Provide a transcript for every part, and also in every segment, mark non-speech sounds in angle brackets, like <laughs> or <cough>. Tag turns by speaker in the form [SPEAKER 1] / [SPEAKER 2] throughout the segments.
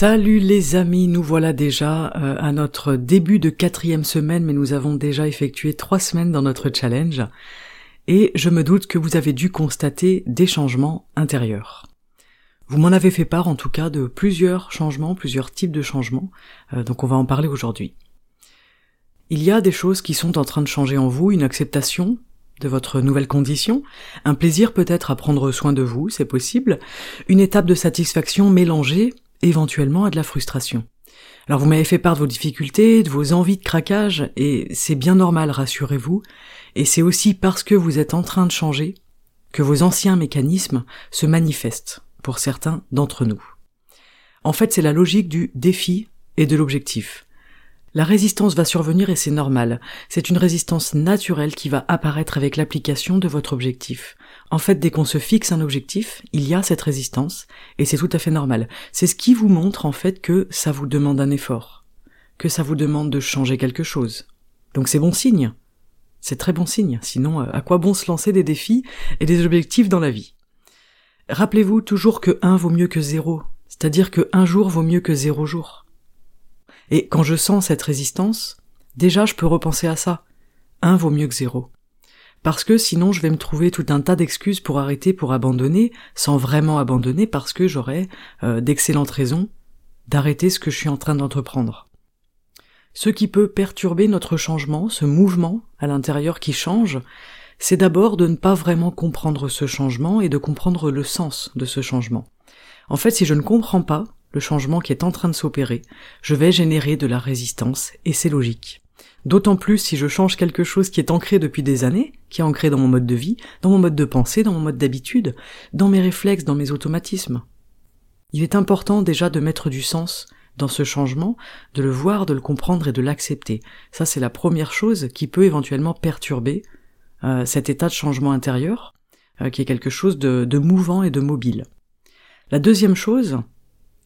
[SPEAKER 1] Salut les amis, nous voilà déjà euh, à notre début de quatrième semaine, mais nous avons déjà effectué trois semaines dans notre challenge, et je me doute que vous avez dû constater des changements intérieurs. Vous m'en avez fait part en tout cas de plusieurs changements, plusieurs types de changements, euh, donc on va en parler aujourd'hui. Il y a des choses qui sont en train de changer en vous, une acceptation de votre nouvelle condition, un plaisir peut-être à prendre soin de vous, c'est possible, une étape de satisfaction mélangée éventuellement à de la frustration. Alors vous m'avez fait part de vos difficultés, de vos envies de craquage, et c'est bien normal, rassurez-vous, et c'est aussi parce que vous êtes en train de changer que vos anciens mécanismes se manifestent pour certains d'entre nous. En fait, c'est la logique du défi et de l'objectif. La résistance va survenir et c'est normal. C'est une résistance naturelle qui va apparaître avec l'application de votre objectif. En fait, dès qu'on se fixe un objectif, il y a cette résistance, et c'est tout à fait normal. C'est ce qui vous montre en fait que ça vous demande un effort, que ça vous demande de changer quelque chose. Donc c'est bon signe. C'est très bon signe, sinon euh, à quoi bon se lancer des défis et des objectifs dans la vie? Rappelez-vous toujours que 1 vaut mieux que 0, c'est-à-dire que un jour vaut mieux que zéro jour. Et quand je sens cette résistance, déjà je peux repenser à ça. Un vaut mieux que zéro. Parce que sinon je vais me trouver tout un tas d'excuses pour arrêter, pour abandonner, sans vraiment abandonner parce que j'aurai euh, d'excellentes raisons d'arrêter ce que je suis en train d'entreprendre. Ce qui peut perturber notre changement, ce mouvement à l'intérieur qui change, c'est d'abord de ne pas vraiment comprendre ce changement et de comprendre le sens de ce changement. En fait, si je ne comprends pas le changement qui est en train de s'opérer, je vais générer de la résistance, et c'est logique. D'autant plus si je change quelque chose qui est ancré depuis des années, qui est ancré dans mon mode de vie, dans mon mode de pensée, dans mon mode d'habitude, dans mes réflexes, dans mes automatismes. Il est important déjà de mettre du sens dans ce changement, de le voir, de le comprendre et de l'accepter. Ça c'est la première chose qui peut éventuellement perturber euh, cet état de changement intérieur, euh, qui est quelque chose de, de mouvant et de mobile. La deuxième chose,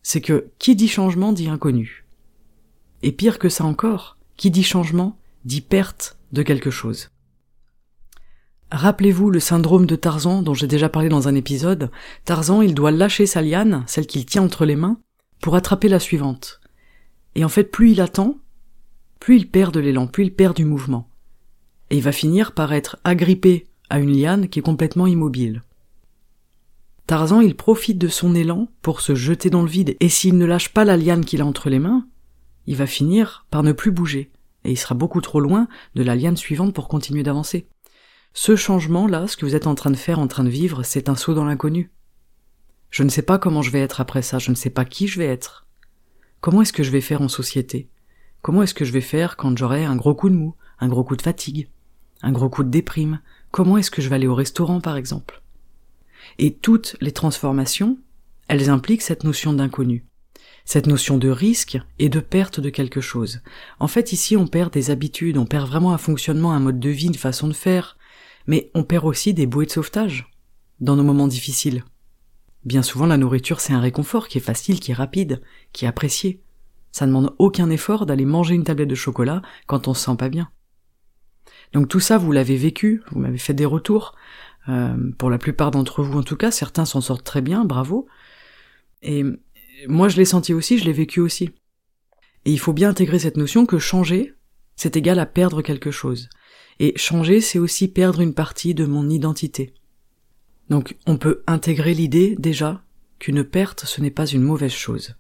[SPEAKER 1] c'est que qui dit changement dit inconnu. Et pire que ça encore, qui dit changement dit perte de quelque chose. Rappelez-vous le syndrome de Tarzan dont j'ai déjà parlé dans un épisode. Tarzan, il doit lâcher sa liane, celle qu'il tient entre les mains, pour attraper la suivante. Et en fait, plus il attend, plus il perd de l'élan, plus il perd du mouvement. Et il va finir par être agrippé à une liane qui est complètement immobile. Tarzan, il profite de son élan pour se jeter dans le vide, et s'il ne lâche pas la liane qu'il a entre les mains, il va finir par ne plus bouger, et il sera beaucoup trop loin de la liane suivante pour continuer d'avancer. Ce changement-là, ce que vous êtes en train de faire, en train de vivre, c'est un saut dans l'inconnu. Je ne sais pas comment je vais être après ça, je ne sais pas qui je vais être. Comment est-ce que je vais faire en société? Comment est-ce que je vais faire quand j'aurai un gros coup de mou, un gros coup de fatigue, un gros coup de déprime? Comment est-ce que je vais aller au restaurant par exemple? Et toutes les transformations, elles impliquent cette notion d'inconnu, cette notion de risque et de perte de quelque chose. En fait, ici, on perd des habitudes, on perd vraiment un fonctionnement, un mode de vie, une façon de faire, mais on perd aussi des bouées de sauvetage dans nos moments difficiles. Bien souvent, la nourriture, c'est un réconfort qui est facile, qui est rapide, qui est apprécié. Ça ne demande aucun effort d'aller manger une tablette de chocolat quand on se sent pas bien. Donc tout ça, vous l'avez vécu, vous m'avez fait des retours. Euh, pour la plupart d'entre vous en tout cas, certains s'en sortent très bien, bravo. Et moi je l'ai senti aussi, je l'ai vécu aussi. Et il faut bien intégrer cette notion que changer, c'est égal à perdre quelque chose. Et changer, c'est aussi perdre une partie de mon identité. Donc on peut intégrer l'idée déjà qu'une perte, ce n'est pas une mauvaise chose.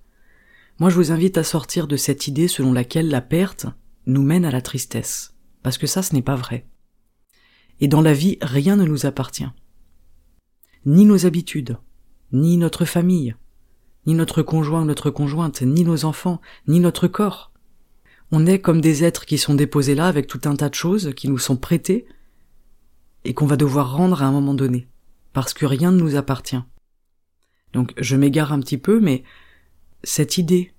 [SPEAKER 1] Moi je vous invite à sortir de cette idée selon laquelle la perte nous mène à la tristesse. Parce que ça, ce n'est pas vrai. Et dans la vie, rien ne nous appartient. Ni nos habitudes, ni notre famille, ni notre conjoint ou notre conjointe, ni nos enfants, ni notre corps. On est comme des êtres qui sont déposés là avec tout un tas de choses qui nous sont prêtées et qu'on va devoir rendre à un moment donné, parce que rien ne nous appartient. Donc je m'égare un petit peu, mais cette idée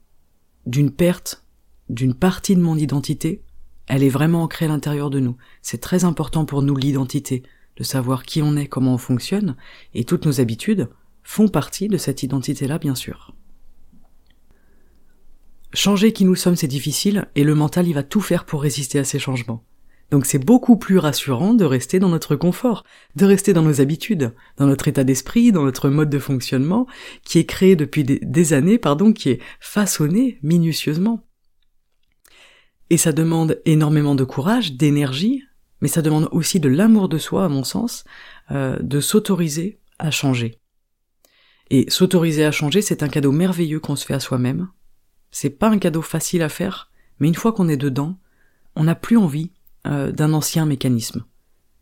[SPEAKER 1] d'une perte d'une partie de mon identité, elle est vraiment ancrée à l'intérieur de nous. C'est très important pour nous l'identité, de savoir qui on est, comment on fonctionne, et toutes nos habitudes font partie de cette identité-là, bien sûr. Changer qui nous sommes, c'est difficile, et le mental, il va tout faire pour résister à ces changements. Donc c'est beaucoup plus rassurant de rester dans notre confort, de rester dans nos habitudes, dans notre état d'esprit, dans notre mode de fonctionnement, qui est créé depuis des, années, pardon, qui est façonné minutieusement. Et ça demande énormément de courage, d'énergie, mais ça demande aussi de l'amour de soi, à mon sens, euh, de s'autoriser à changer. Et s'autoriser à changer, c'est un cadeau merveilleux qu'on se fait à soi-même. C'est pas un cadeau facile à faire, mais une fois qu'on est dedans, on n'a plus envie euh, d'un ancien mécanisme.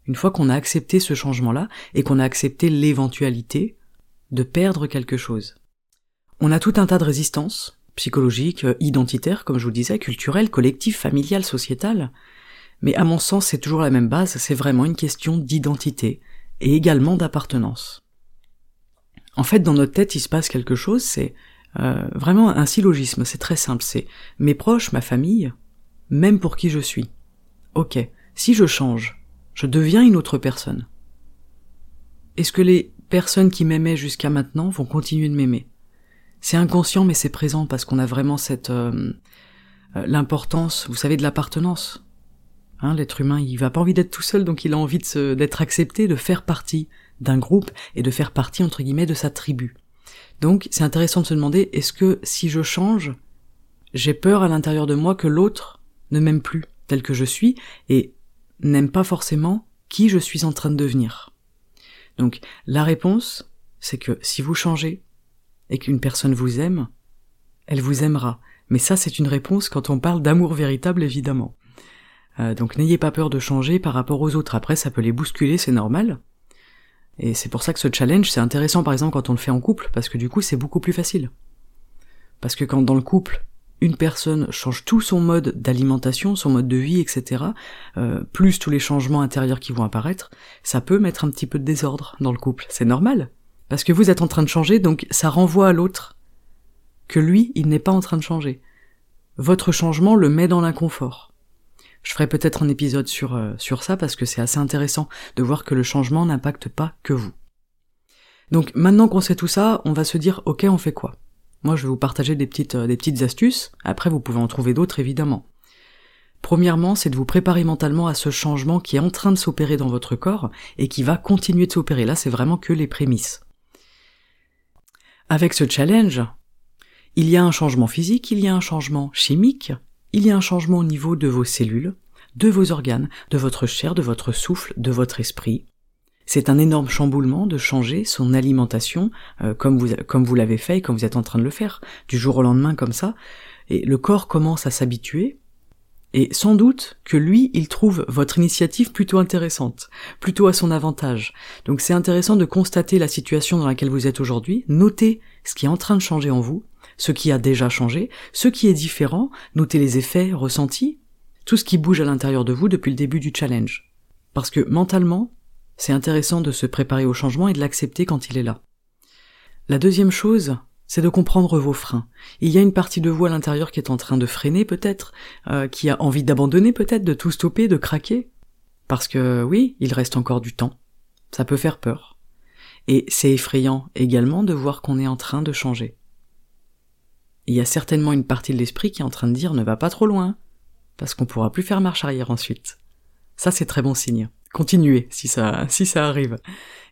[SPEAKER 1] Une fois qu'on a accepté ce changement-là et qu'on a accepté l'éventualité de perdre quelque chose. On a tout un tas de résistances, psychologiques, euh, identitaires, comme je vous disais, culturelles, collectives, familiales, sociétales. Mais à mon sens, c'est toujours la même base, c'est vraiment une question d'identité et également d'appartenance. En fait, dans notre tête, il se passe quelque chose, c'est euh, vraiment un syllogisme, c'est très simple, c'est mes proches, ma famille, même pour qui je suis. Ok, si je change, je deviens une autre personne. Est-ce que les personnes qui m'aimaient jusqu'à maintenant vont continuer de m'aimer? C'est inconscient mais c'est présent parce qu'on a vraiment cette euh, euh, l'importance, vous savez, de l'appartenance. Hein, L'être humain, il va pas envie d'être tout seul, donc il a envie d'être accepté, de faire partie d'un groupe et de faire partie entre guillemets de sa tribu. Donc c'est intéressant de se demander est-ce que si je change, j'ai peur à l'intérieur de moi que l'autre ne m'aime plus tel que je suis et n'aime pas forcément qui je suis en train de devenir? Donc la réponse, c'est que si vous changez et qu'une personne vous aime, elle vous aimera. Mais ça, c'est une réponse quand on parle d'amour véritable, évidemment. Euh, donc n'ayez pas peur de changer par rapport aux autres. Après, ça peut les bousculer, c'est normal. Et c'est pour ça que ce challenge, c'est intéressant par exemple quand on le fait en couple, parce que du coup, c'est beaucoup plus facile. Parce que quand dans le couple, une personne change tout son mode d'alimentation, son mode de vie, etc., euh, plus tous les changements intérieurs qui vont apparaître, ça peut mettre un petit peu de désordre dans le couple. C'est normal. Parce que vous êtes en train de changer, donc ça renvoie à l'autre que lui, il n'est pas en train de changer. Votre changement le met dans l'inconfort. Je ferai peut-être un épisode sur, euh, sur ça parce que c'est assez intéressant de voir que le changement n'impacte pas que vous. Donc maintenant qu'on sait tout ça, on va se dire ok on fait quoi? Moi, je vais vous partager des petites, euh, des petites astuces. Après, vous pouvez en trouver d'autres, évidemment. Premièrement, c'est de vous préparer mentalement à ce changement qui est en train de s'opérer dans votre corps et qui va continuer de s'opérer. Là, c'est vraiment que les prémices. Avec ce challenge, il y a un changement physique, il y a un changement chimique, il y a un changement au niveau de vos cellules, de vos organes, de votre chair, de votre souffle, de votre esprit. C'est un énorme chamboulement de changer son alimentation euh, comme vous l'avez fait et comme vous êtes en train de le faire du jour au lendemain comme ça et le corps commence à s'habituer et sans doute que lui, il trouve votre initiative plutôt intéressante, plutôt à son avantage. Donc c'est intéressant de constater la situation dans laquelle vous êtes aujourd'hui, noter ce qui est en train de changer en vous, ce qui a déjà changé, ce qui est différent, noter les effets ressentis, tout ce qui bouge à l'intérieur de vous depuis le début du challenge. Parce que mentalement, c'est intéressant de se préparer au changement et de l'accepter quand il est là. La deuxième chose, c'est de comprendre vos freins. Il y a une partie de vous à l'intérieur qui est en train de freiner peut-être, euh, qui a envie d'abandonner peut-être, de tout stopper, de craquer. Parce que oui, il reste encore du temps. Ça peut faire peur. Et c'est effrayant également de voir qu'on est en train de changer. Il y a certainement une partie de l'esprit qui est en train de dire ne va pas trop loin, parce qu'on pourra plus faire marche arrière ensuite. Ça c'est très bon signe continuez si ça, si ça arrive.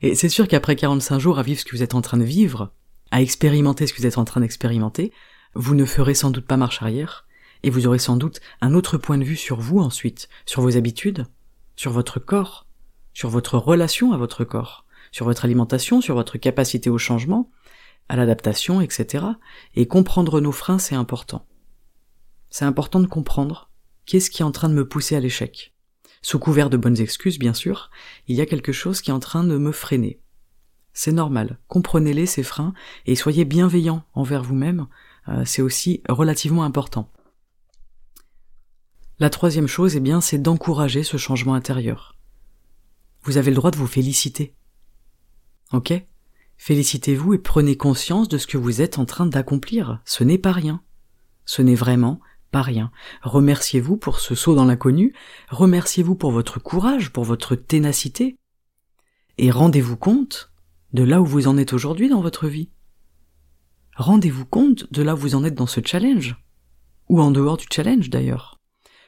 [SPEAKER 1] Et c'est sûr qu'après 45 jours à vivre ce que vous êtes en train de vivre, à expérimenter ce que vous êtes en train d'expérimenter, vous ne ferez sans doute pas marche arrière, et vous aurez sans doute un autre point de vue sur vous ensuite, sur vos habitudes, sur votre corps, sur votre relation à votre corps, sur votre alimentation, sur votre capacité au changement, à l'adaptation, etc. Et comprendre nos freins, c'est important. C'est important de comprendre qu'est-ce qui est en train de me pousser à l'échec sous couvert de bonnes excuses bien sûr, il y a quelque chose qui est en train de me freiner. C'est normal, comprenez-les ces freins et soyez bienveillants envers vous-même, euh, c'est aussi relativement important. La troisième chose, eh bien, c'est d'encourager ce changement intérieur. Vous avez le droit de vous féliciter. Ok? Félicitez-vous et prenez conscience de ce que vous êtes en train d'accomplir. Ce n'est pas rien. Ce n'est vraiment pas rien. Remerciez-vous pour ce saut dans l'inconnu, remerciez-vous pour votre courage, pour votre ténacité, et rendez-vous compte de là où vous en êtes aujourd'hui dans votre vie. Rendez-vous compte de là où vous en êtes dans ce challenge, ou en dehors du challenge d'ailleurs.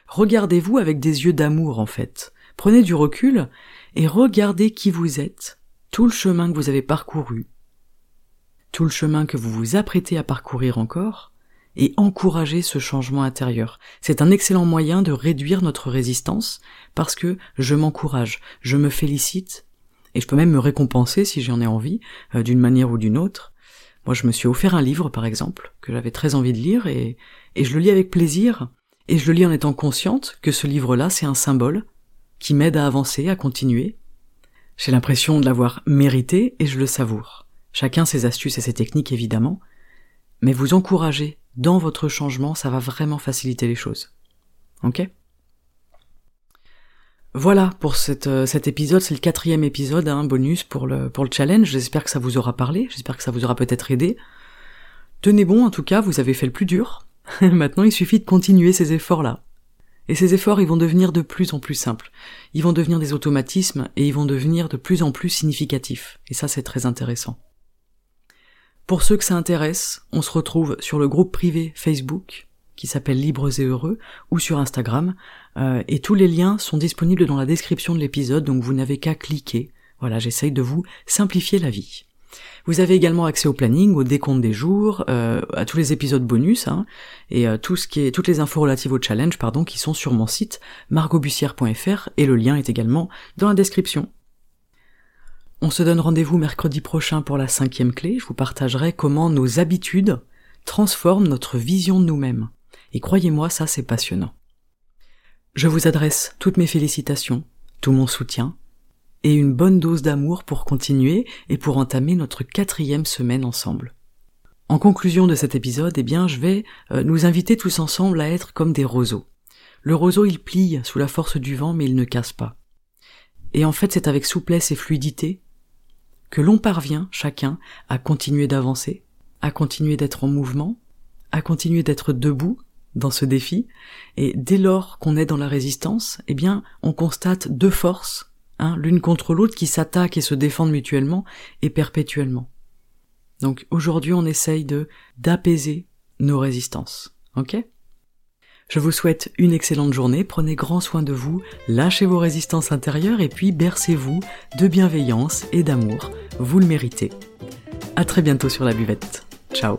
[SPEAKER 1] regardez-vous avec des yeux d'amour en fait. Prenez du recul et regardez qui vous êtes, tout le chemin que vous avez parcouru, tout le chemin que vous vous apprêtez à parcourir encore, et encouragez ce changement intérieur. C'est un excellent moyen de réduire notre résistance parce que je m'encourage, je me félicite, et je peux même me récompenser si j'en ai envie, euh, d'une manière ou d'une autre. Moi, je me suis offert un livre, par exemple, que j'avais très envie de lire, et, et je le lis avec plaisir, et je le lis en étant consciente que ce livre-là, c'est un symbole qui m'aide à avancer, à continuer. J'ai l'impression de l'avoir mérité, et je le savoure. Chacun ses astuces et ses techniques, évidemment, mais vous encourager dans votre changement, ça va vraiment faciliter les choses. Ok? Voilà pour euh, cet épisode, c'est le quatrième épisode, un hein, bonus pour le, pour le challenge. J'espère que ça vous aura parlé, j'espère que ça vous aura peut-être aidé. Tenez bon, en tout cas, vous avez fait le plus dur. <laughs> Maintenant, il suffit de continuer ces efforts-là. Et ces efforts, ils vont devenir de plus en plus simples. Ils vont devenir des automatismes et ils vont devenir de plus en plus significatifs. Et ça, c'est très intéressant. Pour ceux que ça intéresse, on se retrouve sur le groupe privé Facebook qui s'appelle Libres et Heureux ou sur Instagram euh, et tous les liens sont disponibles dans la description de l'épisode donc vous n'avez qu'à cliquer. Voilà, j'essaye de vous simplifier la vie. Vous avez également accès au planning, au décompte des jours, euh, à tous les épisodes bonus, hein, et euh, tout ce qui est, toutes les infos relatives au challenge, pardon, qui sont sur mon site margotbussière.fr et le lien est également dans la description. On se donne rendez-vous mercredi prochain pour la cinquième clé. Je vous partagerai comment nos habitudes transforment notre vision de nous-mêmes. Et croyez-moi, ça c'est passionnant. Je vous adresse toutes mes félicitations, tout mon soutien, et une bonne dose d'amour pour continuer et pour entamer notre quatrième semaine ensemble. En conclusion de cet épisode, eh bien, je vais euh, nous inviter tous ensemble à être comme des roseaux. Le roseau, il plie sous la force du vent, mais il ne casse pas. Et en fait, c'est avec souplesse et fluidité que l'on parvient, chacun, à continuer d'avancer, à continuer d'être en mouvement, à continuer d'être debout dans ce défi, et dès lors qu'on est dans la résistance, eh bien, on constate deux forces, hein, l'une contre l'autre, qui s'attaquent et se défendent mutuellement et perpétuellement. Donc aujourd'hui, on essaye de d'apaiser nos résistances, ok? Je vous souhaite une excellente journée, prenez grand soin de vous, lâchez vos résistances intérieures et puis bercez-vous de bienveillance et d'amour, vous le méritez. À très bientôt sur la buvette. Ciao